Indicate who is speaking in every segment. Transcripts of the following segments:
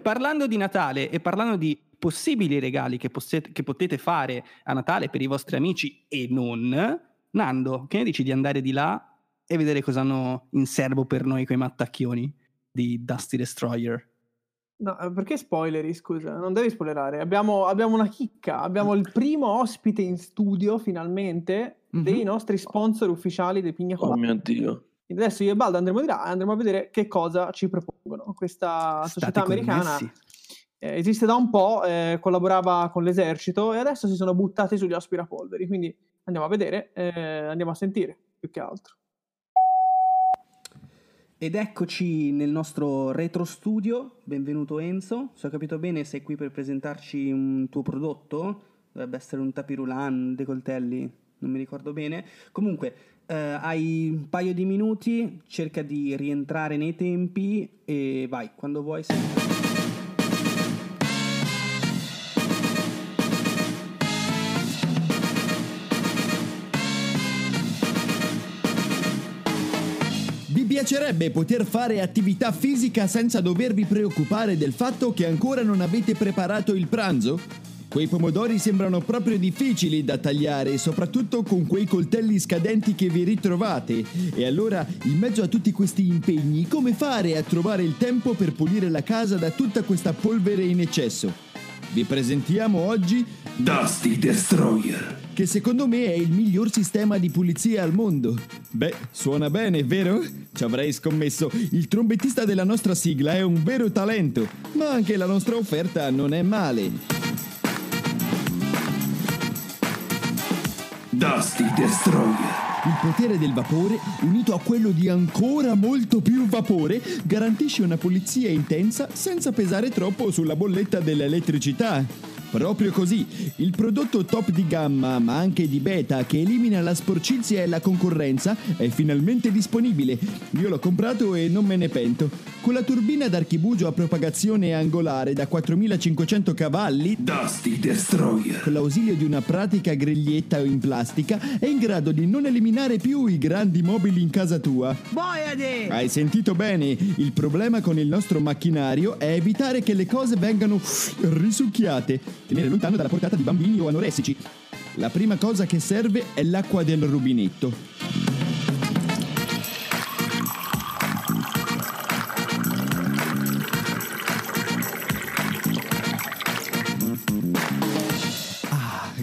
Speaker 1: parlando di Natale e parlando di possibili regali che, possete, che potete fare a Natale per i vostri amici e non, Nando, che ne dici di andare di là e vedere cosa hanno in serbo per noi quei mattacchioni di Dusty Destroyer?
Speaker 2: No, eh, perché spoileri, scusa? Non devi spoilerare. Abbiamo, abbiamo una chicca, abbiamo il primo ospite in studio, finalmente, mm-hmm. dei nostri sponsor ufficiali dei Pigna
Speaker 3: Colada. Oh mio Dio.
Speaker 2: Adesso io e Baldo andremo di là e andremo a vedere che cosa ci propongono. Questa State società americana eh, esiste da un po', eh, collaborava con l'esercito e adesso si sono buttati sugli aspirapolveri. Quindi andiamo a vedere, eh, andiamo a sentire più che altro.
Speaker 1: Ed eccoci nel nostro retro studio, benvenuto Enzo, se ho capito bene sei qui per presentarci un tuo prodotto, dovrebbe essere un tapirulan dei coltelli, non mi ricordo bene. Comunque, eh, hai un paio di minuti, cerca di rientrare nei tempi e vai, quando vuoi. Sei...
Speaker 4: piacerebbe poter fare attività fisica senza dovervi preoccupare del fatto che ancora non avete preparato il pranzo? Quei pomodori sembrano proprio difficili da tagliare, soprattutto con quei coltelli scadenti che vi ritrovate. E allora, in mezzo a tutti questi impegni, come fare a trovare il tempo per pulire la casa da tutta questa polvere in eccesso? Vi presentiamo oggi
Speaker 5: Dusty Destroyer
Speaker 4: che secondo me è il miglior sistema di pulizia al mondo. Beh, suona bene, vero? Ci avrei scommesso. Il trombettista della nostra sigla è un vero talento, ma anche la nostra offerta non è male.
Speaker 5: Dusty Destroyer.
Speaker 4: Il potere del vapore, unito a quello di ancora molto più vapore, garantisce una pulizia intensa senza pesare troppo sulla bolletta dell'elettricità. Proprio così, il prodotto top di gamma, ma anche di beta, che elimina la sporcizia e la concorrenza, è finalmente disponibile. Io l'ho comprato e non me ne pento. Con la turbina d'archibugio a propagazione angolare da 4500 cavalli,
Speaker 5: Dusty Destroyer,
Speaker 4: con l'ausilio di una pratica griglietta in plastica, è in grado di non eliminare più i grandi mobili in casa tua.
Speaker 1: Boiade!
Speaker 4: Hai sentito bene? Il problema con il nostro macchinario è evitare che le cose vengano risucchiate tenere lontano dalla portata di bambini o anoressici. La prima cosa che serve è l'acqua del rubinetto.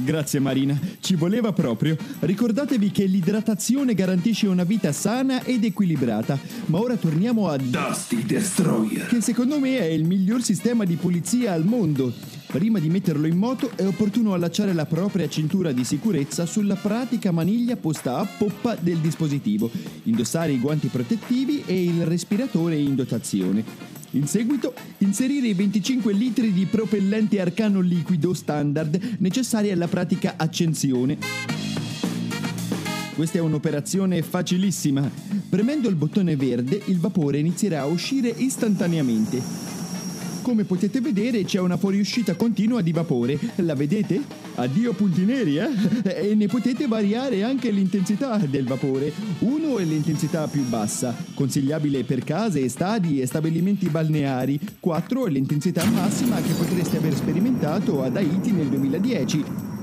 Speaker 4: Grazie Marina, ci voleva proprio. Ricordatevi che l'idratazione garantisce una vita sana ed equilibrata. Ma ora torniamo a
Speaker 5: Dusty Destroyer,
Speaker 4: che secondo me è il miglior sistema di pulizia al mondo. Prima di metterlo in moto è opportuno allacciare la propria cintura di sicurezza sulla pratica maniglia posta a poppa del dispositivo, indossare i guanti protettivi e il respiratore in dotazione. In seguito, inserire i 25 litri di propellente arcano liquido standard necessari alla pratica accensione. Questa è un'operazione facilissima. Premendo il bottone verde, il vapore inizierà a uscire istantaneamente. Come potete vedere c'è una fuoriuscita continua di vapore. La vedete? Addio punti neri, eh? E ne potete variare anche l'intensità del vapore. Uno è l'intensità più bassa, consigliabile per case, stadi e stabilimenti balneari. 4 è l'intensità massima che potreste aver sperimentato ad Haiti nel 2010.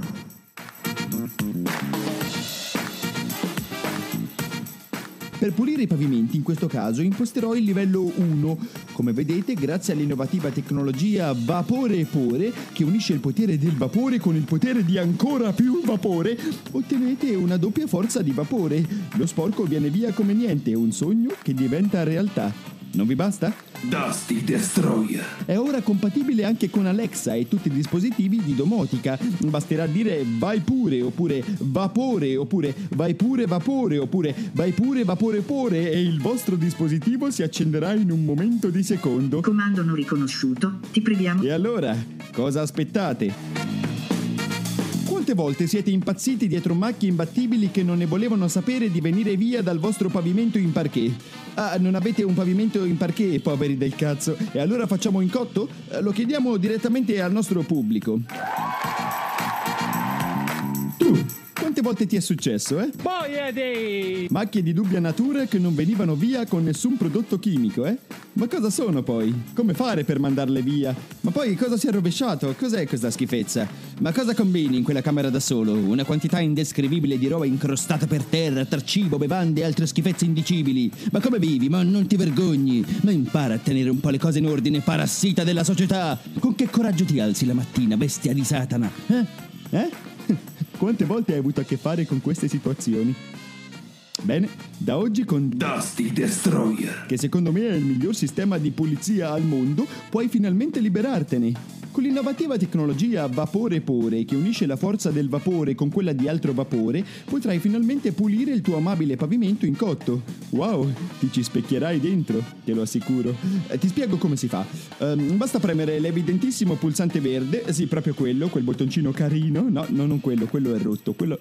Speaker 4: Per pulire i pavimenti, in questo caso, imposterò il livello 1. Come vedete, grazie all'innovativa tecnologia Vapore e Pore, che unisce il potere del vapore con il potere di ancora più vapore, ottenete una doppia forza di vapore. Lo sporco viene via come niente, un sogno che diventa realtà. Non vi basta?
Speaker 5: Dusty Destroyer.
Speaker 4: È ora compatibile anche con Alexa e tutti i dispositivi di domotica. Basterà dire vai pure, oppure vapore, oppure vai pure vapore, oppure vai pure vapore pore e il vostro dispositivo si accenderà in un momento di secondo.
Speaker 6: Comando non riconosciuto, ti preghiamo.
Speaker 4: E allora, cosa aspettate? Quante volte siete impazziti dietro macchie imbattibili che non ne volevano sapere di venire via dal vostro pavimento in parquet? Ah, non avete un pavimento in parquet, poveri del cazzo. E allora facciamo in cotto? Eh, lo chiediamo direttamente al nostro pubblico. Quante volte ti è successo, eh?
Speaker 1: Boiadi!
Speaker 4: Macchie di dubbia natura che non venivano via con nessun prodotto chimico, eh? Ma cosa sono poi? Come fare per mandarle via? Ma poi cosa si è rovesciato? Cos'è questa schifezza? Ma cosa combini in quella camera da solo? Una quantità indescrivibile di roba incrostata per terra, tra cibo, bevande e altre schifezze indicibili. Ma come vivi? Ma non ti vergogni? Ma impara a tenere un po' le cose in ordine, parassita della società! Con che coraggio ti alzi la mattina, bestia di Satana? Eh? Eh? Quante volte hai avuto a che fare con queste situazioni? Bene, da oggi con
Speaker 5: Dusty Destroyer.
Speaker 4: che secondo me è il miglior sistema di pulizia al mondo, puoi finalmente liberartene. Con l'innovativa tecnologia vapore-pore che unisce la forza del vapore con quella di altro vapore, potrai finalmente pulire il tuo amabile pavimento in cotto. Wow, ti ci specchierai dentro, te lo assicuro. Eh, ti spiego come si fa. Ehm, basta premere l'evidentissimo pulsante verde, sì, proprio quello, quel bottoncino carino. No, no, non quello, quello è rotto. Quello,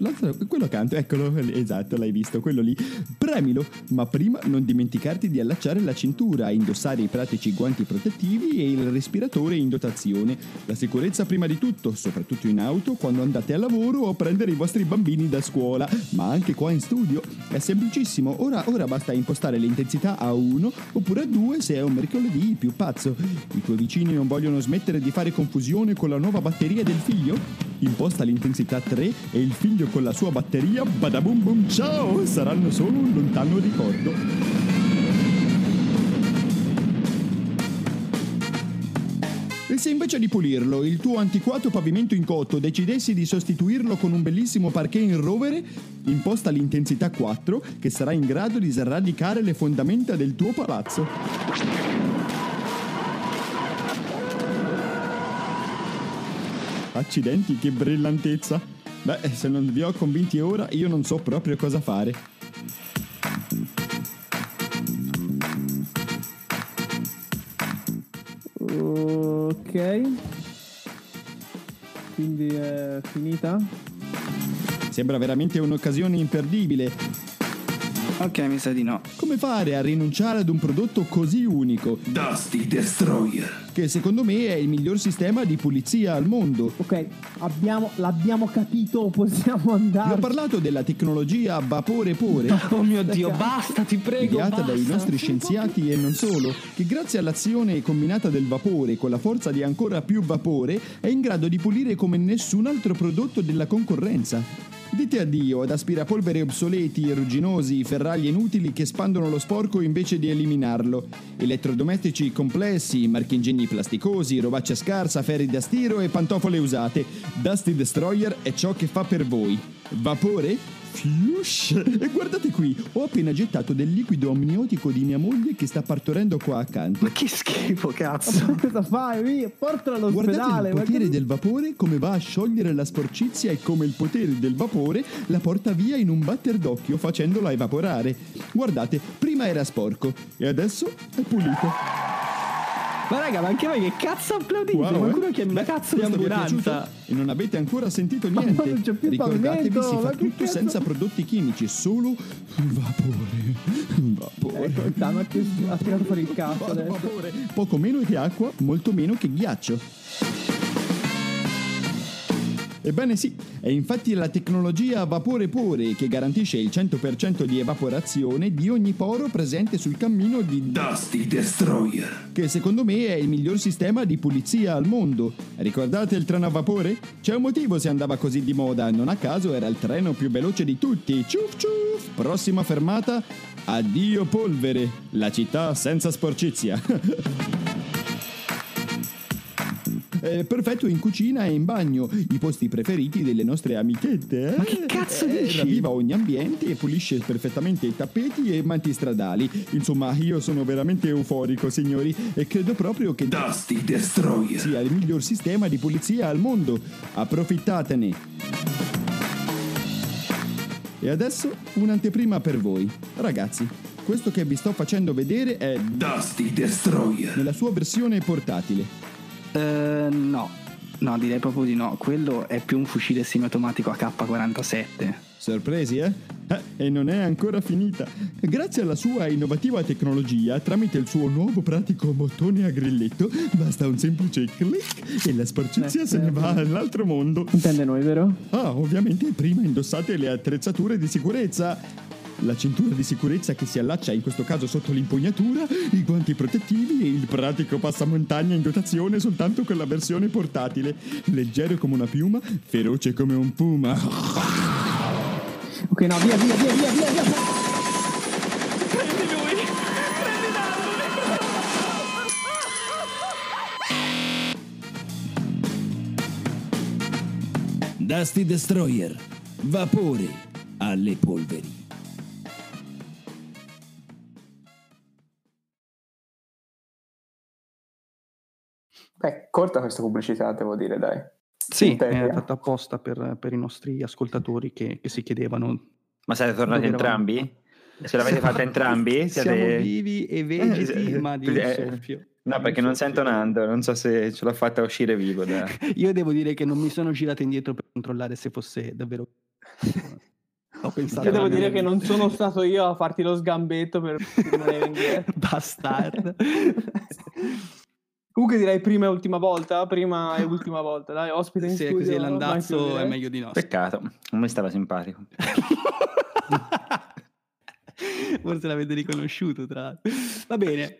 Speaker 4: quello accanto, eccolo, esatto, l'hai visto, quello lì. Premilo, ma prima non dimenticarti di allacciare la cintura, indossare i pratici guanti protettivi e il respiratore in dotazione. La sicurezza prima di tutto, soprattutto in auto, quando andate al lavoro o a prendere i vostri bambini da scuola, ma anche qua in studio. È semplicissimo, ora, ora basta impostare l'intensità a 1 oppure a 2 se è un mercoledì più pazzo. I tuoi vicini non vogliono smettere di fare confusione con la nuova batteria del figlio? Imposta l'intensità 3 e il figlio con la sua batteria, badabum bum ciao, saranno solo un lontano ricordo. E se invece di pulirlo, il tuo antiquato pavimento in cotto decidessi di sostituirlo con un bellissimo parquet in rovere, imposta l'intensità 4 che sarà in grado di sradicare le fondamenta del tuo palazzo. Accidenti, che brillantezza! Beh, se non vi ho convinti ora, io non so proprio cosa fare.
Speaker 2: Ok. Quindi è finita?
Speaker 4: Sembra veramente un'occasione imperdibile.
Speaker 1: Ok, mi sa di no.
Speaker 4: Come fare a rinunciare ad un prodotto così unico,
Speaker 5: Dusty Destroyer.
Speaker 4: che secondo me è il miglior sistema di pulizia al mondo?
Speaker 2: Ok, abbiamo, l'abbiamo capito, possiamo
Speaker 4: Vi ho
Speaker 2: andare.
Speaker 4: parlato della tecnologia vapore-pore.
Speaker 1: Oh mio dio, basta, ti prego.
Speaker 4: ideata dai
Speaker 1: basta.
Speaker 4: nostri scienziati e non solo, che grazie all'azione combinata del vapore con la forza di ancora più vapore è in grado di pulire come nessun altro prodotto della concorrenza. Dite addio ad aspirapolvere obsoleti, rugginosi, ferragli inutili che spandono lo sporco invece di eliminarlo. Elettrodomestici complessi, marchingegni plasticosi, robaccia scarsa, ferri da stiro e pantofole usate. Dusty Destroyer è ciò che fa per voi. Vapore? Fiush! E guardate qui, ho appena gettato del liquido amniotico di mia moglie che sta partorendo qua accanto.
Speaker 1: Ma che schifo, cazzo.
Speaker 2: Cosa fai? Via, portala
Speaker 4: Guardate
Speaker 2: all'ospedale.
Speaker 4: il
Speaker 2: ma
Speaker 4: potere
Speaker 2: che-
Speaker 4: del vapore come va a sciogliere la sporcizia e come il potere del vapore la porta via in un batter d'occhio facendola evaporare. Guardate, prima era sporco e adesso è pulito.
Speaker 1: Ma raga, ma anche voi che cazzo applaudite?
Speaker 4: Wow,
Speaker 1: Qualcuno
Speaker 4: eh?
Speaker 1: chiama una cazzo di
Speaker 4: Questo
Speaker 1: ambulanza.
Speaker 4: E non avete ancora sentito
Speaker 2: Ma
Speaker 4: niente.
Speaker 2: non
Speaker 4: Ricordatevi,
Speaker 2: pavimento,
Speaker 4: si fa
Speaker 2: che
Speaker 4: tutto senza prodotti chimici, solo vapore. Vapore.
Speaker 2: Ecco, il Tano ha tirato fuori il cazzo
Speaker 4: vapore. Poco meno che acqua, molto meno che ghiaccio. Ebbene sì, è infatti la tecnologia vapore-pore che garantisce il 100% di evaporazione di ogni poro presente sul cammino di
Speaker 5: Dusty Destroyer.
Speaker 4: che secondo me è il miglior sistema di pulizia al mondo. Ricordate il treno a vapore? C'è un motivo se andava così di moda, non a caso era il treno più veloce di tutti. Ciuf ciuf! Prossima fermata, addio polvere, la città senza sporcizia. È perfetto in cucina e in bagno, i posti preferiti delle nostre amichette. Eh?
Speaker 1: Ma che cazzo
Speaker 4: Eh,
Speaker 1: dici?
Speaker 4: Ravviva ogni ambiente e pulisce perfettamente i tappeti e i manti stradali. Insomma, io sono veramente euforico, signori, e credo proprio che
Speaker 5: Dusty Destroyer.
Speaker 4: sia il miglior sistema di pulizia al mondo. Approfittatene. E adesso un'anteprima per voi. Ragazzi, questo che vi sto facendo vedere è
Speaker 5: Dusty Destroyer.
Speaker 4: nella sua versione portatile.
Speaker 1: Eh, no. No, direi proprio di no. Quello è più un fucile semiautomatico AK-47.
Speaker 4: Sorpresi, eh? eh? E non è ancora finita. Grazie alla sua innovativa tecnologia, tramite il suo nuovo pratico bottone a grilletto, basta un semplice click e la sporcizia
Speaker 2: Eh,
Speaker 4: se ne
Speaker 2: eh,
Speaker 4: va all'altro mondo.
Speaker 2: Intende noi, vero?
Speaker 4: Ah, ovviamente prima indossate le attrezzature di sicurezza. La cintura di sicurezza che si allaccia in questo caso sotto l'impugnatura, i guanti protettivi e il pratico passamontagna in dotazione soltanto con la versione portatile. Leggero come una piuma, feroce come un puma.
Speaker 2: Ok, no, via, via, via, via, via, via.
Speaker 5: Dusty Destroyer. Vapore alle polveri.
Speaker 3: Beh, corta questa pubblicità, devo dire, dai.
Speaker 1: Sì, è fatta apposta per, per i nostri ascoltatori che, che si chiedevano.
Speaker 7: Ma siete tornati
Speaker 1: dove eravamo.
Speaker 7: entrambi? Ce l'avete fatta entrambi?
Speaker 1: Siamo
Speaker 7: Siete...
Speaker 1: vivi e vegeti,
Speaker 7: Eh,
Speaker 1: ma di un
Speaker 7: eh,
Speaker 1: soffio.
Speaker 7: No, perché non sento Nando, non so se ce l'ha fatta uscire vivo. Da...
Speaker 1: Io devo dire che non mi sono girato indietro per controllare se fosse davvero. Ho pensato
Speaker 2: Io devo dire che non sono stato io a farti lo sgambetto per rimanere indietro.
Speaker 1: Bastard.
Speaker 2: Comunque direi prima e ultima volta, prima e ultima volta, dai, ospite in
Speaker 1: Se è
Speaker 2: studio.
Speaker 1: così
Speaker 2: vai
Speaker 1: l'andazzo è meglio di no.
Speaker 7: Peccato, non mi stava simpatico.
Speaker 1: Forse l'avete riconosciuto, tra l'altro. Va bene,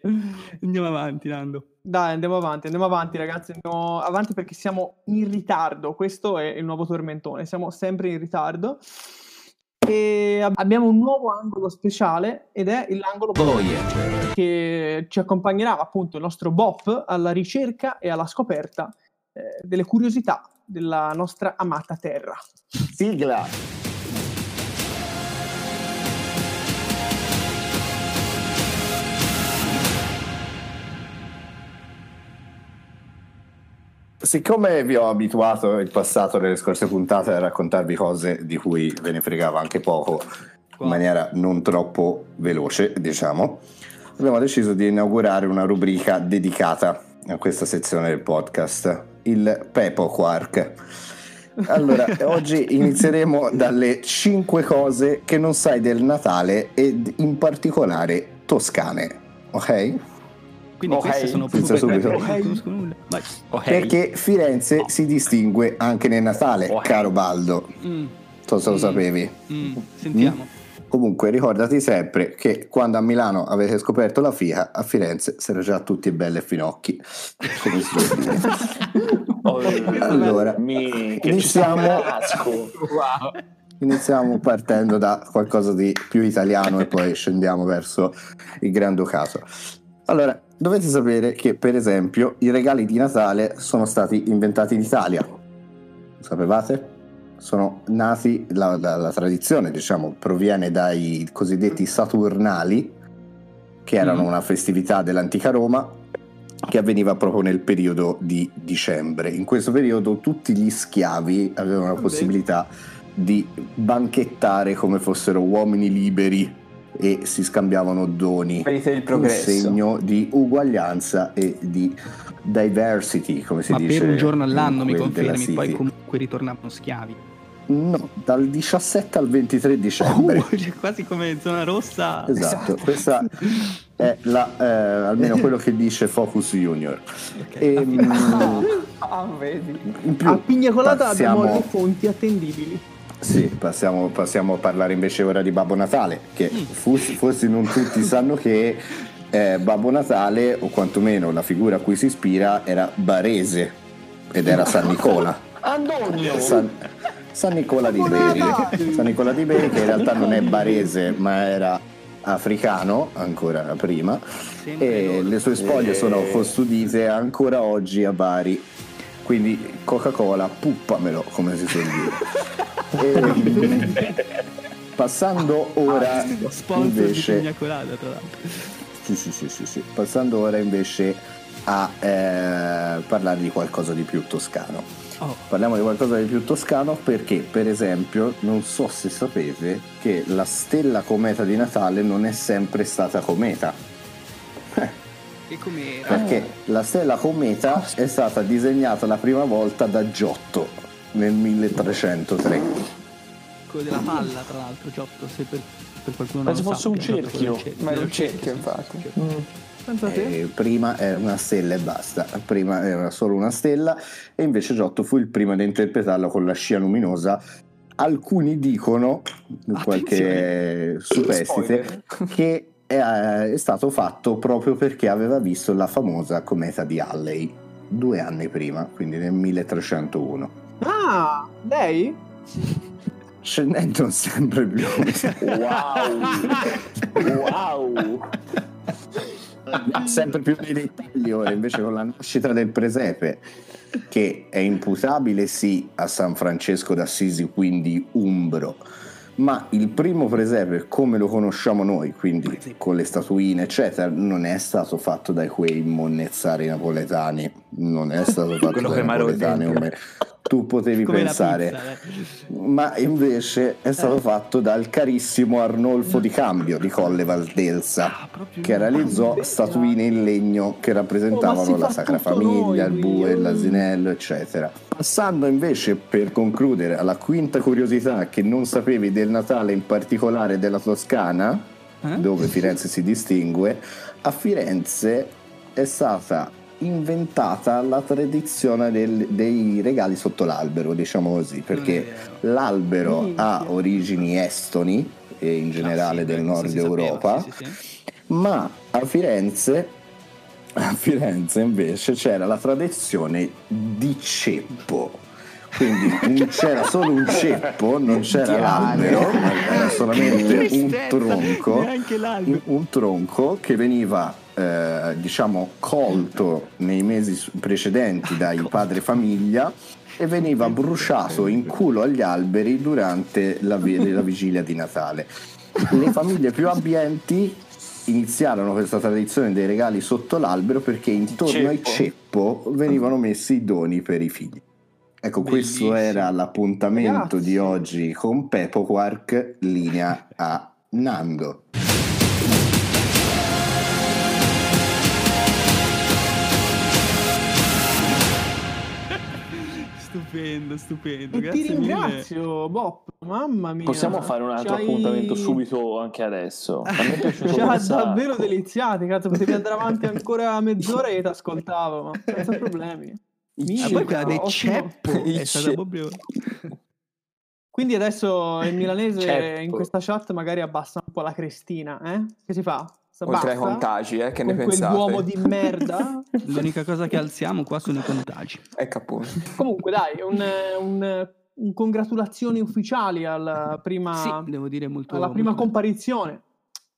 Speaker 1: andiamo avanti, Nando.
Speaker 2: Dai, andiamo avanti, andiamo avanti ragazzi, andiamo avanti perché siamo in ritardo, questo è il nuovo tormentone, siamo sempre in ritardo. E ab- abbiamo un nuovo angolo speciale ed è l'angolo che ci accompagnerà appunto il nostro Bop alla ricerca e alla scoperta eh, delle curiosità della nostra amata terra.
Speaker 3: Sigla!
Speaker 8: Siccome vi ho abituato in passato nelle scorse puntate a raccontarvi cose di cui ve ne fregava anche poco in maniera non troppo veloce, diciamo, abbiamo deciso di inaugurare una rubrica dedicata a questa sezione del podcast, il Pepo Quark. Allora, oggi inizieremo dalle 5 cose che non sai del Natale ed in particolare toscane, ok?
Speaker 1: Quindi
Speaker 3: Ok,
Speaker 1: queste sono proprio
Speaker 8: subito.
Speaker 1: non conosco nulla. Vai.
Speaker 7: Ok.
Speaker 8: Perché Firenze si distingue anche nel Natale,
Speaker 7: Ok.
Speaker 8: caro Baldo.
Speaker 1: Mm,
Speaker 8: Non so se lo
Speaker 1: Mm.
Speaker 8: sapevi.
Speaker 1: mm, sentiamo.
Speaker 8: Comunque ricordati sempre che quando a Milano avete scoperto la figa, a Firenze sarà già tutti belli e finocchi. Come si.
Speaker 3: Oh,
Speaker 8: Allora,
Speaker 3: mi... che
Speaker 8: iniziamo-. Iniziamo partendo da qualcosa di più italiano e poi scendiamo verso il Granducato. Allora, dovete sapere che per esempio i regali di Natale sono stati inventati in Italia. Lo sapevate? Sono nati, la, la- la tradizione diciamo proviene dai cosiddetti Saturnali, che erano
Speaker 1: Mhm.
Speaker 8: una festività dell'antica Roma che avveniva proprio nel periodo di dicembre. In questo periodo tutti gli schiavi avevano la possibilità di banchettare come fossero uomini liberi e si scambiavano doni un segno di uguaglianza e di diversity, come si
Speaker 1: Ma
Speaker 8: dice.
Speaker 1: per un giorno all'anno mi confermi, poi comunque ritornavano schiavi.
Speaker 8: No, dal 17 al 23 dicembre.
Speaker 1: Uh, cioè, quasi come zona rossa.
Speaker 8: Esatto, questa è la, eh, almeno quello che dice Focus Junior.
Speaker 1: Ok.
Speaker 8: Ehm,
Speaker 3: Ah, vedi.
Speaker 8: in più
Speaker 2: A Pigna Colada abbiamo
Speaker 8: passiamo-
Speaker 2: le fonti attendibili.
Speaker 8: Sì, passiamo, passiamo a parlare invece ora di Babbo Natale, che forse, forse non tutti sanno che eh, Babbo Natale, o quantomeno la figura a cui si ispira, era barese ed era San Nicola.
Speaker 3: Antonio!
Speaker 8: San, San Nicola di Beri. San Nicola di Beri che in realtà non è barese, ma era africano ancora prima
Speaker 1: Sempre
Speaker 8: e le sue spoglie sono custodite ancora oggi a Bari. Quindi Coca-Cola, puppamelo, come si suol dire. Passando ora
Speaker 1: Ah, Sponsor di
Speaker 8: invece
Speaker 1: Colada, tra l'altro.
Speaker 8: sì, sì, sì, sì, sì. Passando ora invece a eh, parlare di qualcosa di più toscano.
Speaker 1: Oh,
Speaker 8: Parliamo di qualcosa di più toscano perché, per esempio, non so se sapete che la stella cometa di Natale non è sempre stata cometa.
Speaker 1: Che com'era?
Speaker 8: Perché la stella cometa è stata disegnata la prima volta da Giotto nel 1303.
Speaker 1: Quello della palla, tra l'altro, Giotto, se per, per qualcuno
Speaker 3: Penso
Speaker 1: lo
Speaker 3: fosse un cerchio, ma era un cerchio infatti. Mm.
Speaker 8: Eh, prima era una stella e basta, prima era solo una stella e invece Giotto fu il primo ad interpretarla con la scia luminosa. Alcuni dicono, qualche superstite, che è, è stato fatto proprio perché aveva visto la famosa cometa di Halley due anni prima, quindi nel 1301.
Speaker 2: Ah, lei?
Speaker 8: Scendendo sempre più.
Speaker 3: Wow! wow!
Speaker 8: sempre più nei dettagli ora invece con la nascita del presepe che è imputabile sì a San Francesco d'Assisi quindi umbro ma il primo presepe come lo conosciamo noi quindi con le statuine eccetera non è stato fatto da quei monnezzari napoletani non è stato fatto dai napoletani come tu potevi
Speaker 1: Come
Speaker 8: pensare
Speaker 1: pizza, eh.
Speaker 8: ma invece è stato fatto dal carissimo Arnolfo di Cambio di Colle Valdelsa
Speaker 1: Ah,
Speaker 8: che realizzò statuine in legno che
Speaker 2: Oh,
Speaker 8: rappresentavano
Speaker 2: si
Speaker 8: la Sacra Famiglia,
Speaker 2: noi,
Speaker 8: il bue, l'asinello, eccetera. Passando invece per concludere alla quinta curiosità che non sapevi del Natale, in particolare della Toscana,
Speaker 1: Eh?
Speaker 8: dove Firenze si distingue, a Firenze è stata inventata la tradizione del- dei regali sotto l'albero, diciamo così, perché l'albero ha origini estoni e in generale
Speaker 1: Ah, sì,
Speaker 8: del nord Europa ma a Firenze a Firenze invece c'era la tradizione di ceppo. Quindi c'era solo un ceppo non c'era l'albero era solamente un tronco un tronco che veniva eh, diciamo colto nei mesi precedenti dai padre famiglia e veniva bruciato in culo agli alberi durante la, la vigilia di Natale. Le famiglie più abbienti iniziarono questa tradizione dei regali sotto l'albero perché intorno al
Speaker 3: Ceppo.
Speaker 8: ceppo venivano messi i doni per i figli. Ecco, questo
Speaker 1: Bellissimo.
Speaker 8: era l'appuntamento
Speaker 2: Ragazzi.
Speaker 8: di oggi con Pepo Quark, linea a Nando.
Speaker 1: Stupendo, stupendo.
Speaker 2: E ti
Speaker 1: Grazie mille.
Speaker 2: ringrazio, Bob. Mamma mia.
Speaker 3: Possiamo fare un altro
Speaker 2: Ci hai-
Speaker 3: appuntamento subito anche adesso. A me è piaciuto
Speaker 2: Ci ha davvero deliziati, cazzo, potevi andare avanti ancora mezz'ora e ti ascoltavo, ma senza problemi. Minchia,
Speaker 1: Ah, poi quella del ceppo è stata
Speaker 3: ceppo.
Speaker 1: proprio...
Speaker 2: Quindi adesso il milanese
Speaker 3: Ceppo.
Speaker 2: in questa chat magari abbassa un po' la crestina, eh? Che si fa?
Speaker 3: Oltre ai contagi, eh, che ne
Speaker 2: Con
Speaker 3: pensate?
Speaker 2: quell'uomo di merda.
Speaker 1: L'unica cosa che alziamo qua sono i contagi.
Speaker 3: Ecco appunto.
Speaker 2: Comunque dai, un, un, un congratulazioni ufficiali alla prima,
Speaker 1: Sì, devo dire molto...
Speaker 2: alla prima
Speaker 1: molto
Speaker 2: comparizione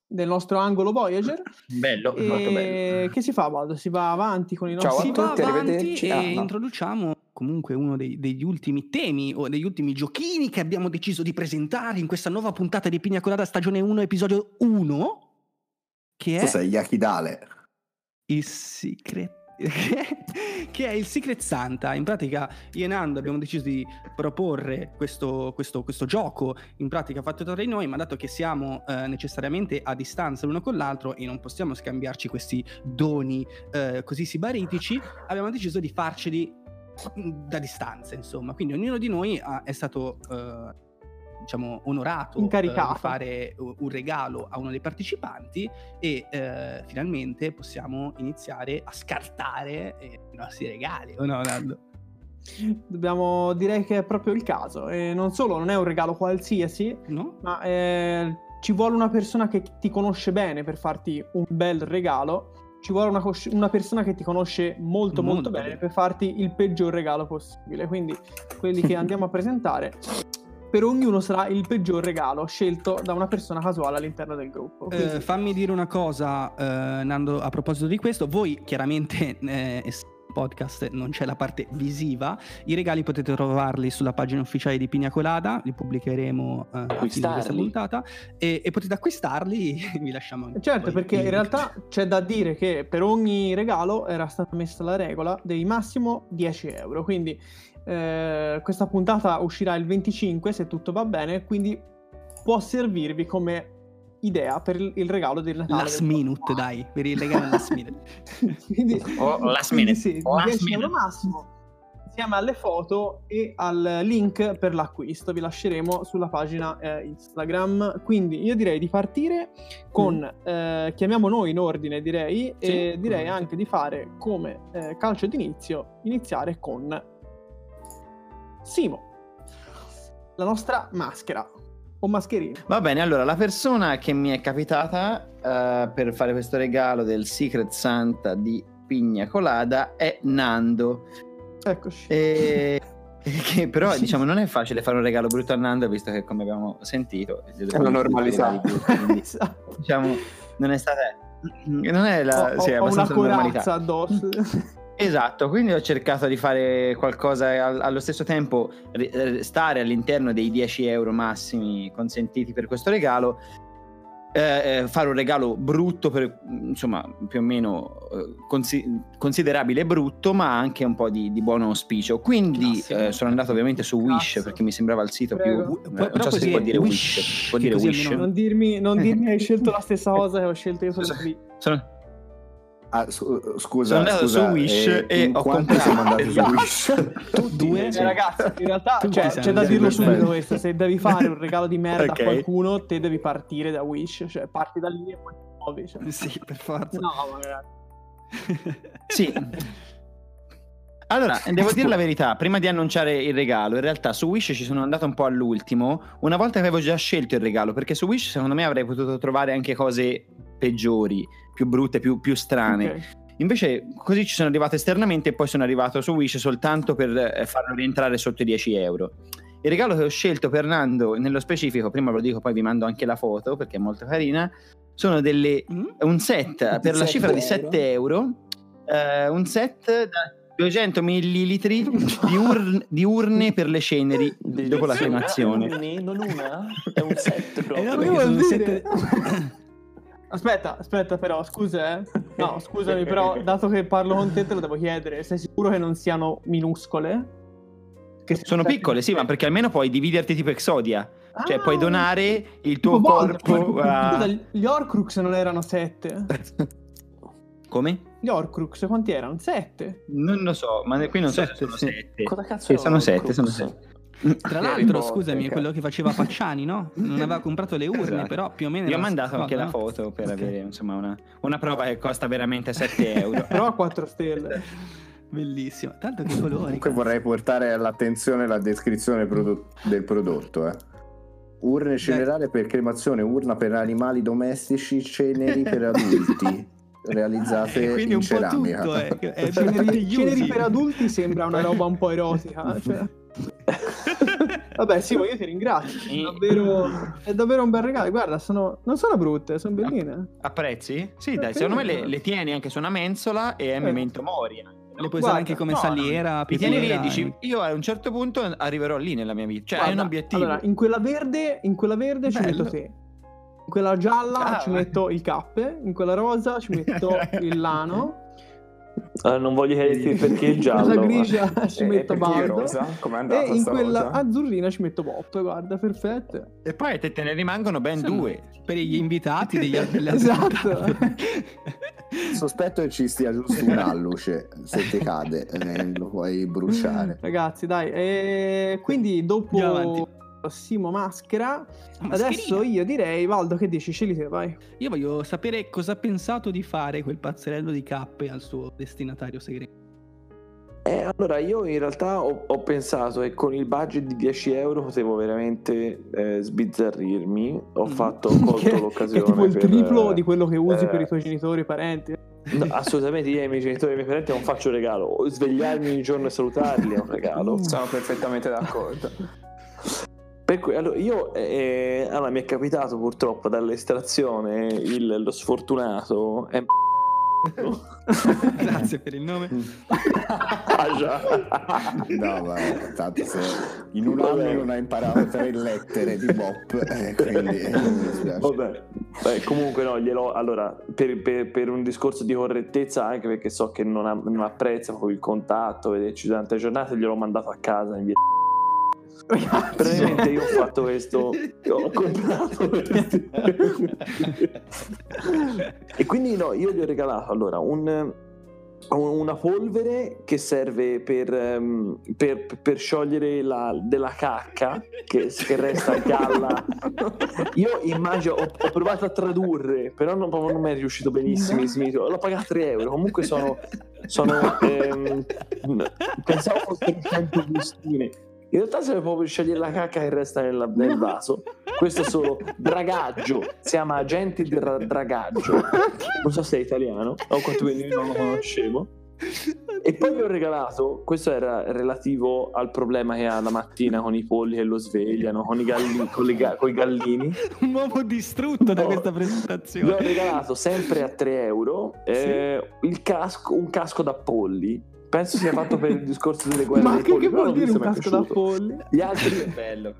Speaker 2: del nostro angolo Voyager.
Speaker 7: Bello, molto bello.
Speaker 2: Che si fa, Valdo? Si va avanti con i
Speaker 3: Ciao
Speaker 2: nostri...
Speaker 3: a
Speaker 1: si va
Speaker 3: tutti,
Speaker 1: avanti
Speaker 3: arrivederci.
Speaker 1: e
Speaker 3: Ah, no.
Speaker 1: introduciamo comunque uno dei- degli ultimi temi o degli ultimi giochini che abbiamo deciso di presentare in questa nuova puntata di Pigna Colada stagione 1 episodio 1 che è
Speaker 8: Cos'è Yakidale?
Speaker 1: il secret che è il Secret Santa. In pratica, io e Nando abbiamo deciso di proporre questo, questo- questo gioco in pratica fatto tra di noi, ma dato che siamo eh, necessariamente a distanza l'uno con l'altro e non possiamo scambiarci questi doni eh, così sibaritici, abbiamo deciso di farceli mm, da distanza, insomma. Quindi ognuno di noi ha- è stato. eh, Diciamo, onorato eh,
Speaker 2: Incaricato.
Speaker 1: di fare un regalo a uno dei partecipanti e eh, finalmente possiamo iniziare a scartare eh, i nostri regali, o no, Nando?
Speaker 2: Dobbiamo direi che è proprio il caso. E non solo, non è un regalo qualsiasi,
Speaker 1: No?
Speaker 2: ma eh, ci vuole una persona che ti conosce bene per farti un bel regalo. Ci vuole una, cosci- una persona che ti conosce molto molto,
Speaker 1: Molto
Speaker 2: bene
Speaker 1: bene.
Speaker 2: per farti il peggior regalo possibile. Quindi quelli che andiamo a presentare, per ognuno sarà il peggior regalo scelto da una persona casuale all'interno del gruppo.
Speaker 1: Eh,
Speaker 2: Quindi-
Speaker 1: fammi dire una cosa, eh, Nando, a proposito di questo. Voi chiaramente, eh, podcast, non c'è la parte visiva. I regali potete trovarli sulla pagina ufficiale di Pigna Colada, li pubblicheremo eh, a fine di questa puntata. E, e potete acquistarli, vi lasciamo anche
Speaker 2: Certo, perché in realtà c'è da dire che per ogni regalo era stata messa la regola dei massimo 10 euro. Quindi eh, questa puntata uscirà il 25 se tutto va bene, quindi può servirvi come idea per il regalo del Natale.
Speaker 1: Last
Speaker 2: del
Speaker 1: minute, dai, per il regalo last minute.
Speaker 2: quindi,
Speaker 7: O last minute.
Speaker 2: sì,
Speaker 7: O last
Speaker 2: 10 euro
Speaker 7: minute.
Speaker 2: massimo insieme alle foto e al link per l'acquisto vi lasceremo sulla pagina eh, Instagram quindi io direi di partire con eh, chiamiamo noi in ordine direi e
Speaker 1: Sì.
Speaker 2: direi anche di fare come eh, calcio d'inizio iniziare con Simo la nostra maschera o mascherina
Speaker 7: Va bene, allora la persona che mi è capitata eh, per fare questo regalo del Secret Santa di Pigna Colada è Nando.
Speaker 2: eccoci
Speaker 7: E... Che però diciamo non è facile fare un regalo brutto a Nando visto che come abbiamo sentito
Speaker 3: È una normalità.
Speaker 7: quindi,
Speaker 2: Esatto.
Speaker 7: diciamo non è stata non è la
Speaker 2: ho,
Speaker 7: sì, è
Speaker 2: ho- una corazza addosso
Speaker 7: Esatto, quindi ho cercato di fare qualcosa al- allo stesso tempo, eh, stare all'interno dei 10 euro massimi consentiti per questo regalo, eh, eh, fare un regalo brutto, per, insomma più o meno eh, consi- considerabile brutto, ma anche un po' di, di buon auspicio. Quindi eh, sono andato ovviamente su Wish
Speaker 2: Cazzo.
Speaker 7: perché mi sembrava il sito
Speaker 2: Prego.
Speaker 7: più...
Speaker 1: Però
Speaker 7: non so se si può
Speaker 1: dire Wish,
Speaker 7: Wish. Può dire Wish.
Speaker 2: non dirmi, non dirmi hai scelto la stessa cosa che ho scelto io solo lì
Speaker 7: Sono-
Speaker 8: Ah, su- scusa,
Speaker 7: Sono andato
Speaker 8: scusa,
Speaker 7: su Wish
Speaker 8: eh,
Speaker 7: e ho comprato-
Speaker 8: siamo andati
Speaker 7: Esatto.
Speaker 8: su Wish?
Speaker 1: Tu due?
Speaker 2: Eh, ragazzi, in realtà cioè, c'è da dirlo subito questo: se devi fare un regalo di merda
Speaker 7: Ok.
Speaker 2: a qualcuno, te devi partire da Wish, cioè parti da lì e poi ti muovi. Cioè.
Speaker 1: Sì, per forza.
Speaker 2: No, ma ragazzi.
Speaker 7: Sì. Allora, devo dire la verità, prima di annunciare il regalo, in realtà su Wish ci sono andato un po' all'ultimo, una volta che avevo già scelto il regalo, perché su Wish secondo me avrei potuto trovare anche cose peggiori, più brutte, più, più strane.
Speaker 2: Ok.
Speaker 7: Invece così ci sono arrivato esternamente e poi sono arrivato su Wish soltanto per eh, farlo rientrare sotto i 10 euro. Il regalo che ho scelto per Nando, nello specifico, prima ve lo dico, poi vi mando anche la foto perché è molto carina, sono delle
Speaker 1: Mm?
Speaker 7: un set per la
Speaker 3: 7
Speaker 7: cifra di
Speaker 3: euro?
Speaker 7: 7 euro, eh, un set da 200 millilitri di, ur- di urne per le ceneri dopo la cremazione.
Speaker 3: Non una? È un set
Speaker 1: Eh no,
Speaker 2: Aspetta, aspetta, però, scusa, eh. No, scusami, però, dato che parlo con te, te lo devo chiedere. Sei sicuro che non siano minuscole? Che
Speaker 7: Sono piccole, sì, ma perché almeno puoi dividerti tipo Exodia. Cioè,
Speaker 2: Ah,
Speaker 7: puoi donare il tuo corpo a...
Speaker 2: Scusa, gli Horcrux non erano sette.
Speaker 7: Come?
Speaker 2: Gli Horcrux quanti erano? Sette.
Speaker 7: Non lo so, ma qui non so se
Speaker 1: Sette,
Speaker 7: sono sette.
Speaker 3: Cosa cazzo
Speaker 7: Sì,
Speaker 3: è
Speaker 7: sono sette, sono sette.
Speaker 1: Tra l'altro, scusami,
Speaker 3: cazzo.
Speaker 1: quello che faceva Pacciani, no? Non aveva comprato le urne,
Speaker 7: Esatto.
Speaker 1: però più o meno...
Speaker 7: Vi ho mandato anche la foto per
Speaker 1: Ok.
Speaker 7: avere insomma una, una prova che costa veramente 7 euro.
Speaker 2: Però a 4 stelle.
Speaker 1: Bellissimo. Tanto che colori.
Speaker 8: Comunque vorrei portare all'attenzione la descrizione prodo- del prodotto. eh. Urne cenerali per cremazione, urna per animali domestici, ceneri per adulti, realizzate
Speaker 1: Quindi
Speaker 8: in
Speaker 1: un po'
Speaker 8: ceramica.
Speaker 1: tutto, eh, è
Speaker 2: Ceneri, ceneri
Speaker 1: Ceneri
Speaker 2: per adulti sembra una roba un po' erotica. Cioè. Vabbè, sì, ma io ti ringrazio. È davvero, è davvero un bel regalo. Guarda, sono, non sono brutte, sono belline.
Speaker 7: Apprezzi? Sì, dai,
Speaker 2: Sì.
Speaker 7: secondo me le, le tieni anche su una mensola e è
Speaker 2: Eh.
Speaker 7: memento mori.
Speaker 1: Le puoi
Speaker 2: Guarda,
Speaker 1: usare anche come
Speaker 7: no,
Speaker 1: saliera,
Speaker 7: Ti tieni lì e dici, io a un certo punto arriverò lì nella mia vita. Cioè, hai un obiettivo.
Speaker 2: Allora, in quella verde, in quella verde ci
Speaker 1: Bello.
Speaker 2: metto te. In quella gialla
Speaker 7: Ah,
Speaker 2: ci metto il cappe. In quella rosa ci metto il lano.
Speaker 3: Allora, non voglio chiederti perché il giallo.
Speaker 2: Quella
Speaker 3: ma-
Speaker 2: grigia ci
Speaker 3: Eh,
Speaker 2: metto
Speaker 3: è
Speaker 2: Bardo.
Speaker 3: rosa? Com'è andata
Speaker 2: E in quella
Speaker 3: rosa?
Speaker 2: azzurrina ci metto Bob. Guarda, perfette.
Speaker 7: E poi te, te ne rimangono ben
Speaker 1: Insomma,
Speaker 7: due.
Speaker 1: Per gli invitati degli delle
Speaker 2: Esatto.
Speaker 8: Sospetto che ci stia giusto un alluce, se ti cade eh, lo puoi bruciare.
Speaker 2: Ragazzi, dai. E quindi dopo
Speaker 1: Andiamo avanti.
Speaker 2: Simo Maschera,
Speaker 1: Mascherina.
Speaker 2: adesso io direi, Valdo, che dici? Scegli te, vai.
Speaker 1: Io voglio sapere cosa ha pensato di fare quel pazzerello di cappe al suo destinatario segreto.
Speaker 9: Eh, allora io in realtà ho, ho pensato che con il budget di 10 euro potevo veramente eh, sbizzarrirmi. Ho
Speaker 1: Mm.
Speaker 9: fatto, colto
Speaker 2: Che, che è
Speaker 9: l'occasione.
Speaker 2: tipo il
Speaker 9: per,
Speaker 2: triplo di quello che usi
Speaker 9: eh,
Speaker 2: per i tuoi genitori e parenti.
Speaker 9: no, assolutamente io ai miei genitori e ai miei parenti non faccio regalo. Svegliarmi ogni giorno e salutarli è un regalo.
Speaker 3: Sono perfettamente d'accordo.
Speaker 9: Per cui, allora, io, eh, allora, mi è capitato purtroppo dall'estrazione il- lo sfortunato è
Speaker 1: Grazie per il nome.
Speaker 9: Ah, già.
Speaker 8: No, ma tanto se in un anno non hai imparato tre lettere di Bop, eh, quindi eh.
Speaker 9: Vabbè, Beh, comunque no, glielo, allora, per, per- per un discorso di correttezza, anche perché so che non, ha- non apprezza proprio il contatto, vederci durante le giornate, gliel'ho mandato a casa in via Praticamente io ho fatto questo, ho comprato questo. e quindi no, io gli ho regalato allora un, una polvere che serve per, um, per, per sciogliere la, della cacca che, che resta a galla. Io immagino, ho, ho, provato a tradurre, però non, non mi è riuscito benissimo. No. L'ho pagato 3 euro. Comunque sono. sono ehm, pensavo fossero 100 bustine. In realtà serve proprio scegliere la cacca che resta nel, nel vaso. Questo è solo dragaggio. Si chiama agente di ra- dragaggio. Non so se è italiano o quanto io non lo conoscevo. E poi gli ho regalato, questo era relativo al problema che ha la mattina con i polli che lo svegliano, con i, galli, con ga- con i gallini.
Speaker 1: Un uomo distrutto no. da questa presentazione.
Speaker 9: Gli ho regalato sempre a 3 euro eh, sì. casco, un casco da polli penso sia fatto per il discorso delle guerre
Speaker 2: ma
Speaker 9: che, polli,
Speaker 2: che vuol dire un casco da polli?
Speaker 9: Gli altri è bello.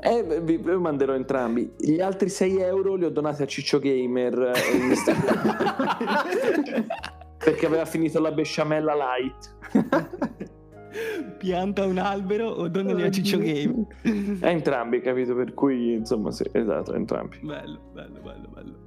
Speaker 9: Eh, vi, vi manderò entrambi. Gli altri 6 euro li ho donati a Ciccio Gamer eh, in Instagram. perché aveva finito la besciamella light.
Speaker 1: Pianta un albero o donnali a Ciccio Game.
Speaker 9: entrambi, capito? Per cui, insomma, sì, esatto, entrambi.
Speaker 1: Bello, bello, bello, bello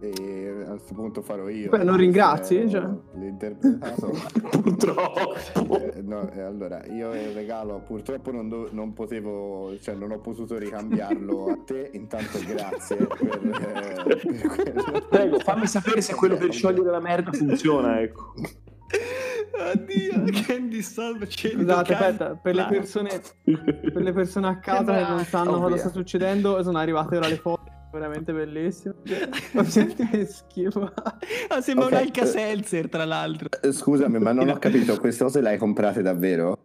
Speaker 8: e a questo punto farò io.
Speaker 2: Beh, non ringrazi, cioè.
Speaker 8: L'interpretato.
Speaker 9: purtroppo.
Speaker 8: Eh, no, eh, allora, io il regalo purtroppo non, do, non, potevo, cioè non ho potuto ricambiarlo a te, intanto grazie per,
Speaker 9: eh, per Prego, fammi sapere se quello per sciogliere la merda funziona, ecco.
Speaker 1: Oddio, Candy Salve
Speaker 2: Scusate, aspetta, per le, persone, per le persone a casa che non sanno cosa sta succedendo, sono arrivate ora le foto veramente bellissimo. Ma senti che schifo.
Speaker 1: Ah, sembra okay. un Alka Seltzer, tra l'altro.
Speaker 8: Eh, scusami, ma non ho capito, queste cose le hai comprate davvero?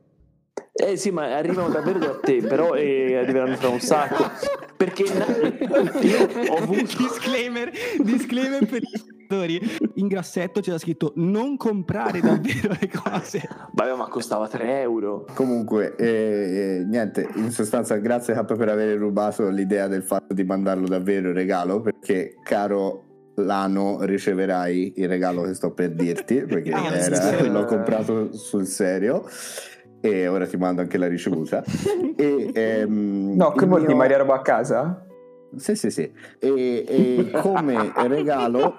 Speaker 9: Eh sì, ma arrivano davvero da te, però eh, arriveranno fra un sacco. Perché io ho avuto...
Speaker 1: Disclaimer, disclaimer per spettatori. In grassetto c'era scritto non comprare davvero le cose.
Speaker 9: Vabbè, ma costava 3 euro.
Speaker 8: Comunque, eh, eh, niente, in sostanza grazie K per aver rubato l'idea del fatto di mandarlo davvero il regalo, perché caro Lano riceverai il regalo che sto per dirti, perché ah, era, l'ho comprato sul serio e ora ti mando anche la ricevuta. e, ehm,
Speaker 3: no, che vuol mio... Maria roba a casa?
Speaker 8: Sì, sì, sì. E, e come regalo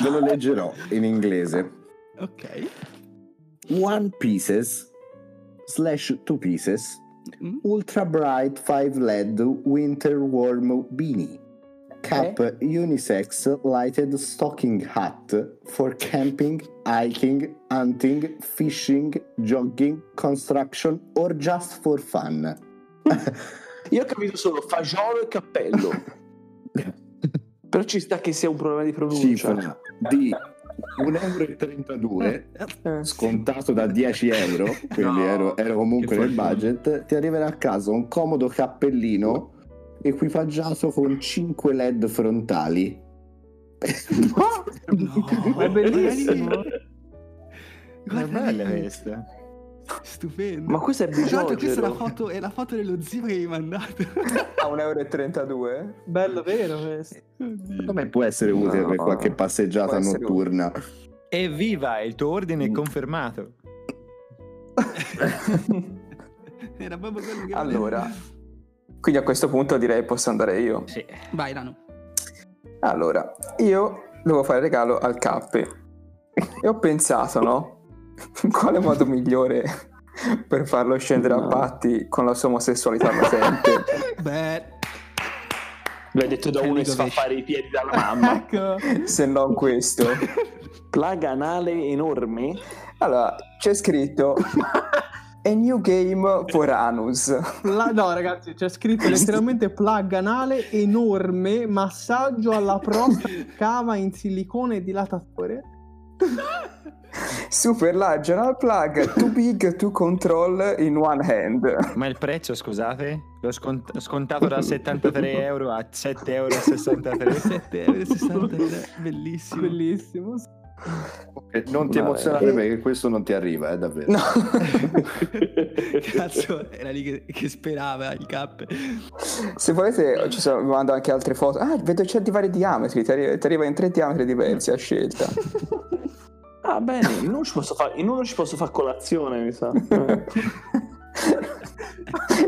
Speaker 8: ve lo leggerò in inglese.
Speaker 1: Ok.
Speaker 8: One pieces slash two pieces mm. ultra bright 5 LED winter warm beanie. Cap okay. unisex lighted stocking hat for camping, hiking, hunting, fishing, jogging, construction or just for fun.
Speaker 9: Io ho capito solo fagiolo e cappello. Però ci sta che sia un problema di pronuncia.
Speaker 8: Cifra di 1,32 euro scontato da 10 euro, quindi no, ero, ero, comunque nel budget. Ti arriverà a casa un comodo cappellino equipaggiato con 5 LED frontali.
Speaker 2: No, è bellissimo.
Speaker 7: È bella questa.
Speaker 1: Stupendo.
Speaker 9: Ma questa è bigiogero.
Speaker 1: questa è la, foto, è la foto dello zio che hai mandato.
Speaker 3: A 1,32 euro?
Speaker 2: Bello vero questo.
Speaker 8: Come può essere utile no, per qualche passeggiata notturna?
Speaker 7: Evviva, il tuo ordine è confermato.
Speaker 1: Era proprio quello che
Speaker 3: Allora, quindi a questo punto direi posso andare io.
Speaker 1: Sì. Vai, Rano.
Speaker 3: Allora, io devo fare regalo al Cappe. E ho pensato, no? Quale modo migliore per farlo scendere no. a patti con la sua omosessualità latente?
Speaker 1: Beh...
Speaker 9: L'hai detto da uno che fa fare i piedi dalla mamma.
Speaker 3: ecco. Se non questo.
Speaker 9: Plaga anale enorme?
Speaker 3: Allora, c'è scritto... A new game for Anus.
Speaker 2: La, no, ragazzi, c'è scritto letteralmente plug anale enorme, massaggio alla prostata, cava in silicone e dilatatore.
Speaker 3: Super large anal plug, too big to control in one hand.
Speaker 7: Ma il prezzo, scusate? L'ho scont- scontato da 73 euro a 7,63 euro. 7,63
Speaker 1: euro, bellissimo.
Speaker 2: Bellissimo.
Speaker 8: Okay, non ti emozionare eh... perché questo non ti arriva, eh, davvero. No.
Speaker 1: Cazzo, era lì che, che, sperava il cap.
Speaker 3: Se volete, ci sono, vi mando anche altre foto. Ah, vedo certi vari diametri, ti arriva, ti arriva in tre diametri diversi a scelta.
Speaker 9: Ah, bene, in uno ci posso fare, colazione, mi sa.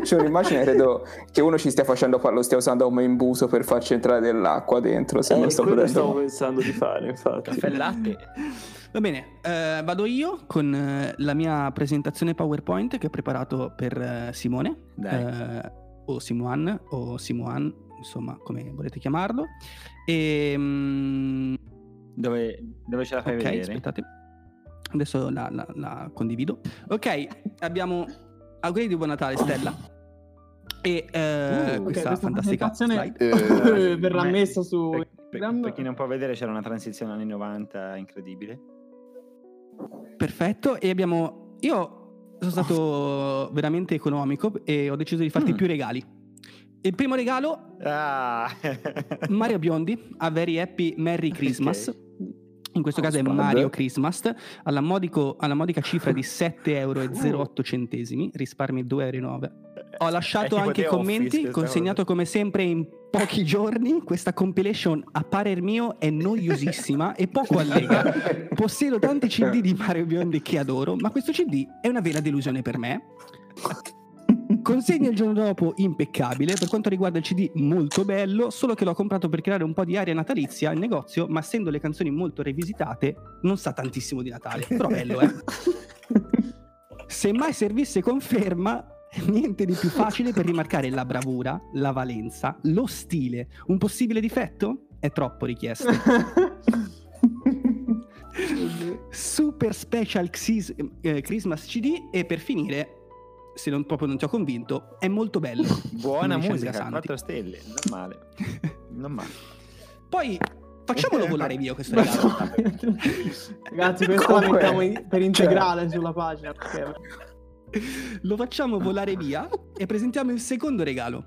Speaker 3: c'è un'immagine, credo che uno ci stia facendo, lo stia usando come imbuso per farci entrare dell'acqua dentro. Se
Speaker 9: Eh,
Speaker 3: non sto
Speaker 9: quello
Speaker 3: prendendo-
Speaker 9: stavo pensando di fare, infatti.
Speaker 7: Caffè latte.
Speaker 1: Va bene, eh, vado io con eh, la mia presentazione PowerPoint che ho preparato per eh, Simone, eh, o Simoan, o Simoan, insomma, come volete chiamarlo. E, mm,
Speaker 7: Dove, dove ce la fai
Speaker 1: ok,
Speaker 7: vedere?
Speaker 1: aspettate. Adesso la, la- la condivido. Ok, abbiamo auguri di buon Natale, Stella. E eh,
Speaker 7: Uh,
Speaker 1: questa
Speaker 2: questa
Speaker 1: fantastica slide.
Speaker 8: Eh,
Speaker 2: verrà
Speaker 7: me-
Speaker 2: messa su
Speaker 7: Per, per-
Speaker 2: Instagram.
Speaker 7: per chi non può vedere c'era una transizione anni 90 incredibile.
Speaker 1: Perfetto, e abbiamo... Io sono stato veramente economico e ho deciso di farti
Speaker 7: Mm.
Speaker 1: più regali. Il primo regalo,
Speaker 7: Ah.
Speaker 1: Mario Biondi, a Very Happy Merry Christmas. In questo
Speaker 3: Oh,
Speaker 1: caso è
Speaker 3: spade.
Speaker 1: Mario Christmas, alla, modico- alla modica cifra di 7,08 euro, risparmi 2,09 euro. Ho lasciato
Speaker 7: È tipo
Speaker 1: anche
Speaker 7: The
Speaker 1: commenti,
Speaker 7: Office
Speaker 1: consegnato come sempre in pochi giorni. Questa compilation, a parer mio, è noiosissima e poco allega. Possiedo tanti CD di Mario Biondi che adoro, ma questo CD è una vera delusione per me. Consegna il giorno dopo impeccabile, per quanto riguarda il CD molto bello, solo che l'ho comprato per creare un po' di aria natalizia al negozio, ma essendo le canzoni molto revisitate non sa tantissimo di Natale, però bello eh. Se mai servisse conferma, niente di più facile per rimarcare la bravura, la valenza, lo stile. Un possibile difetto? È troppo richiesto. Super Special Xis- eh, Christmas CD e per finire, se non, proprio non ti ho convinto, è molto bello.
Speaker 7: Buona musica,
Speaker 1: Andrea Santi.
Speaker 7: 4 stelle, non male. Non male.
Speaker 1: Poi facciamolo volare via questo regalo.
Speaker 2: Ragazzi, questo
Speaker 3: Comunque,
Speaker 2: la mettiamo in- per
Speaker 3: cioè-
Speaker 2: integrale sulla pagina. perché-
Speaker 1: Lo facciamo volare via e presentiamo il secondo regalo.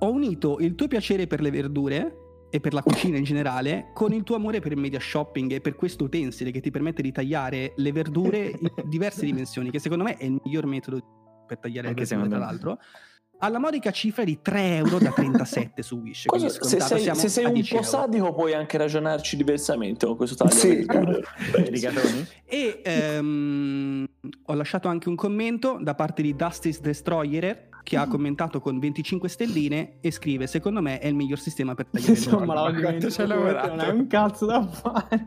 Speaker 1: Ho unito il tuo piacere per le verdure e per la cucina in generale con il tuo amore per il media shopping e per questo utensile che ti permette di tagliare le verdure in diverse dimensioni, che secondo me è il miglior metodo per tagliare
Speaker 7: Anche
Speaker 1: le verdure, tra l'altro. Alla modica cifra di 3,37 euro da 37 su Wish.
Speaker 9: Cosa- se sei,
Speaker 1: siamo
Speaker 9: se sei un
Speaker 1: 10
Speaker 9: po'
Speaker 1: euro.
Speaker 9: sadico puoi anche ragionarci diversamente con questo taglio.
Speaker 3: Sì.
Speaker 9: Beh?
Speaker 1: E ehm, ho lasciato anche un commento da parte di Dusty's Destroyer che ha commentato con 25 stelline e scrive: Secondo me è il miglior sistema per tagliare
Speaker 2: Insomma,
Speaker 1: verdure."
Speaker 2: la
Speaker 7: quanto ci hai lavorato?
Speaker 2: non è un cazzo da fare.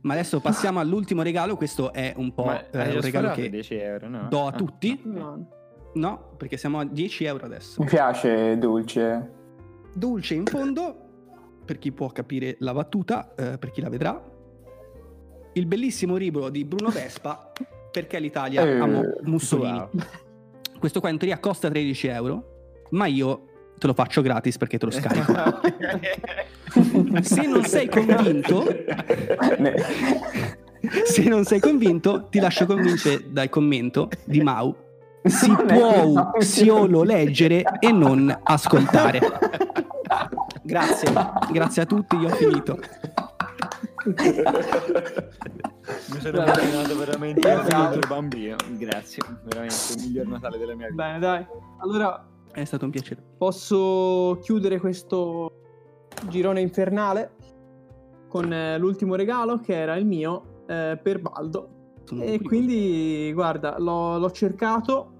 Speaker 1: Ma adesso passiamo all'ultimo regalo. Questo è un po'
Speaker 7: Ma
Speaker 1: eh, un regalo che
Speaker 7: i 10 euro, no?
Speaker 1: do a
Speaker 7: Ah.
Speaker 1: tutti.
Speaker 2: No.
Speaker 1: No, perché siamo a 10 euro adesso.
Speaker 3: Mi piace Dulce.
Speaker 1: Dolce in fondo, per chi può capire la battuta, eh, per chi la vedrà. Il bellissimo ribolo di Bruno Vespa, perché l'Italia
Speaker 3: Eh,
Speaker 1: amò Mussolini.
Speaker 7: wow.
Speaker 1: Questo qua in teoria costa 13 euro, ma io te lo faccio gratis perché te lo scarico. Se non sei convinto, se non sei convinto, ti lascio convincere dal commento di Mau. Si
Speaker 3: Non
Speaker 1: può solo leggere e non ascoltare. Grazie, grazie a tutti, io ho finito.
Speaker 7: Mi sono immaginato veramente un altro bambino. Grazie, veramente il miglior Natale della mia vita.
Speaker 2: Bene, dai. Allora,
Speaker 1: È stato un piacere.
Speaker 2: posso chiudere questo girone infernale con eh, l'ultimo regalo che era il mio eh, per Baldo.
Speaker 1: Sono
Speaker 2: E quindi, guarda, l'ho, l'ho cercato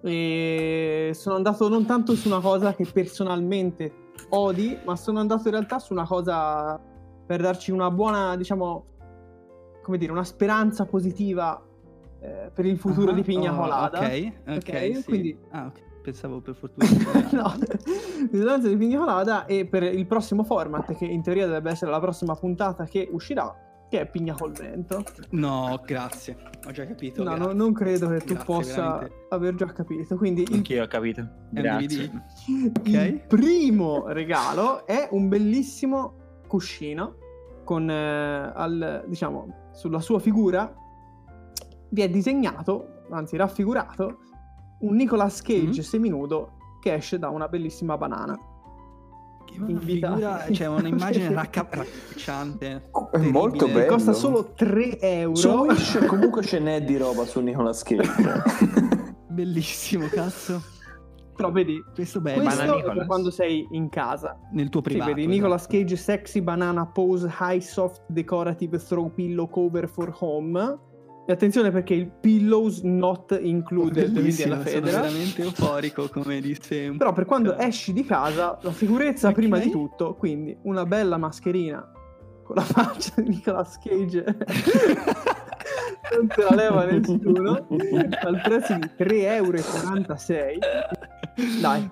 Speaker 2: e sono andato non tanto su una cosa che personalmente odi, ma sono andato in realtà su una cosa per darci una buona, diciamo, come dire, una speranza positiva eh, per il futuro
Speaker 1: Ah,
Speaker 2: di Pigna
Speaker 1: oh,
Speaker 2: Colada.
Speaker 1: Ok, ok.
Speaker 2: Ok,
Speaker 1: sì.
Speaker 2: quindi-
Speaker 1: Ah, ok. Pensavo per fortuna.
Speaker 2: no, di Pigna Colada e per il prossimo format, che in teoria dovrebbe essere la prossima puntata che uscirà, che è Pigna col vento.
Speaker 1: No, grazie. Ho già capito.
Speaker 2: No, no, non credo che tu
Speaker 1: Grazie,
Speaker 2: possa
Speaker 1: veramente.
Speaker 2: aver già capito. Quindi il
Speaker 7: Anch'io ho capito. Grazie.
Speaker 2: Il primo regalo è un bellissimo cuscino con eh, al, diciamo sulla sua figura vi è disegnato, anzi raffigurato, un Nicolas Cage
Speaker 1: Mm.
Speaker 2: seminudo che esce da una bellissima banana.
Speaker 1: Che una figura, cioè un'immagine racca- raccapricciante.
Speaker 3: È molto bello.
Speaker 2: Costa solo 3 euro.
Speaker 9: Su Wish comunque ce n'è di roba su Nicolas Cage.
Speaker 1: Bellissimo, cazzo.
Speaker 2: Però vedi,
Speaker 1: Questo bello.
Speaker 2: questo
Speaker 7: Nicolas.
Speaker 2: quando sei in casa.
Speaker 1: Nel tuo
Speaker 2: Sì,
Speaker 1: privato.
Speaker 2: vedi Nicolas
Speaker 1: esatto.
Speaker 2: Cage Sexy Banana Pose High Soft Decorative Throw Pillow Cover for Home E attenzione perché il pillows not included quindi è la
Speaker 1: Sono
Speaker 2: federa.
Speaker 1: veramente euforico, come disse.
Speaker 2: Però per quando esci di casa, la sicurezza
Speaker 1: Ok.
Speaker 2: prima di tutto, quindi una bella mascherina con la faccia di Nicolas Cage. non te la leva nessuno. Al prezzo di 3,46 euro. Dai.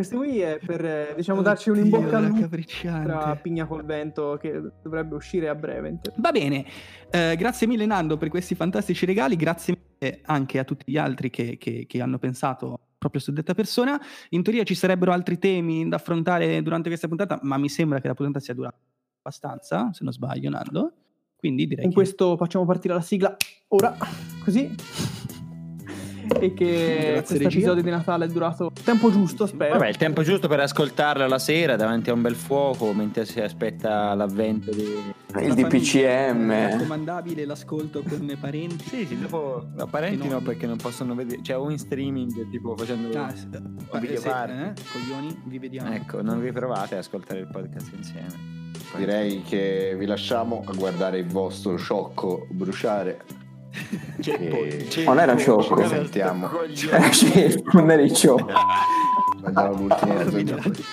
Speaker 2: Questo qui è per, eh, diciamo, darci un in bocca al lupo tra Pigna col vento che dovrebbe uscire a breve.
Speaker 1: Va bene, eh, grazie mille Nando per questi fantastici regali, grazie mille anche a tutti gli altri che, che- che hanno pensato proprio su detta persona. In teoria ci sarebbero altri temi da affrontare durante questa puntata, ma mi sembra che la puntata sia durata abbastanza, se non sbaglio Nando. Quindi direi
Speaker 2: Con
Speaker 1: che...
Speaker 2: questo facciamo partire la sigla ora, così. E che questo episodio di Natale è durato il tempo giusto, spero.
Speaker 7: Vabbè, il tempo giusto per ascoltarla la sera davanti a un bel fuoco mentre si aspetta l'avvento di...
Speaker 3: Il DPCM.
Speaker 1: È raccomandabile l'ascolto con i parenti.
Speaker 7: Sì, sì, dopo no, parenti no perché non possono vedere, cioè o in streaming tipo facendo
Speaker 1: Ah, sì,
Speaker 7: video
Speaker 1: eh, eh, coglioni, vi vediamo.
Speaker 7: Ecco, non vi provate ad ascoltare il podcast insieme.
Speaker 8: Direi che vi lasciamo a guardare il vostro sciocco bruciare. E
Speaker 3: Non era sciocco.
Speaker 8: Ci sentiamo.
Speaker 3: Era sciocco, non eri sciocco.
Speaker 8: Andiamo all'ultimo
Speaker 1: Termine.
Speaker 8: episodio.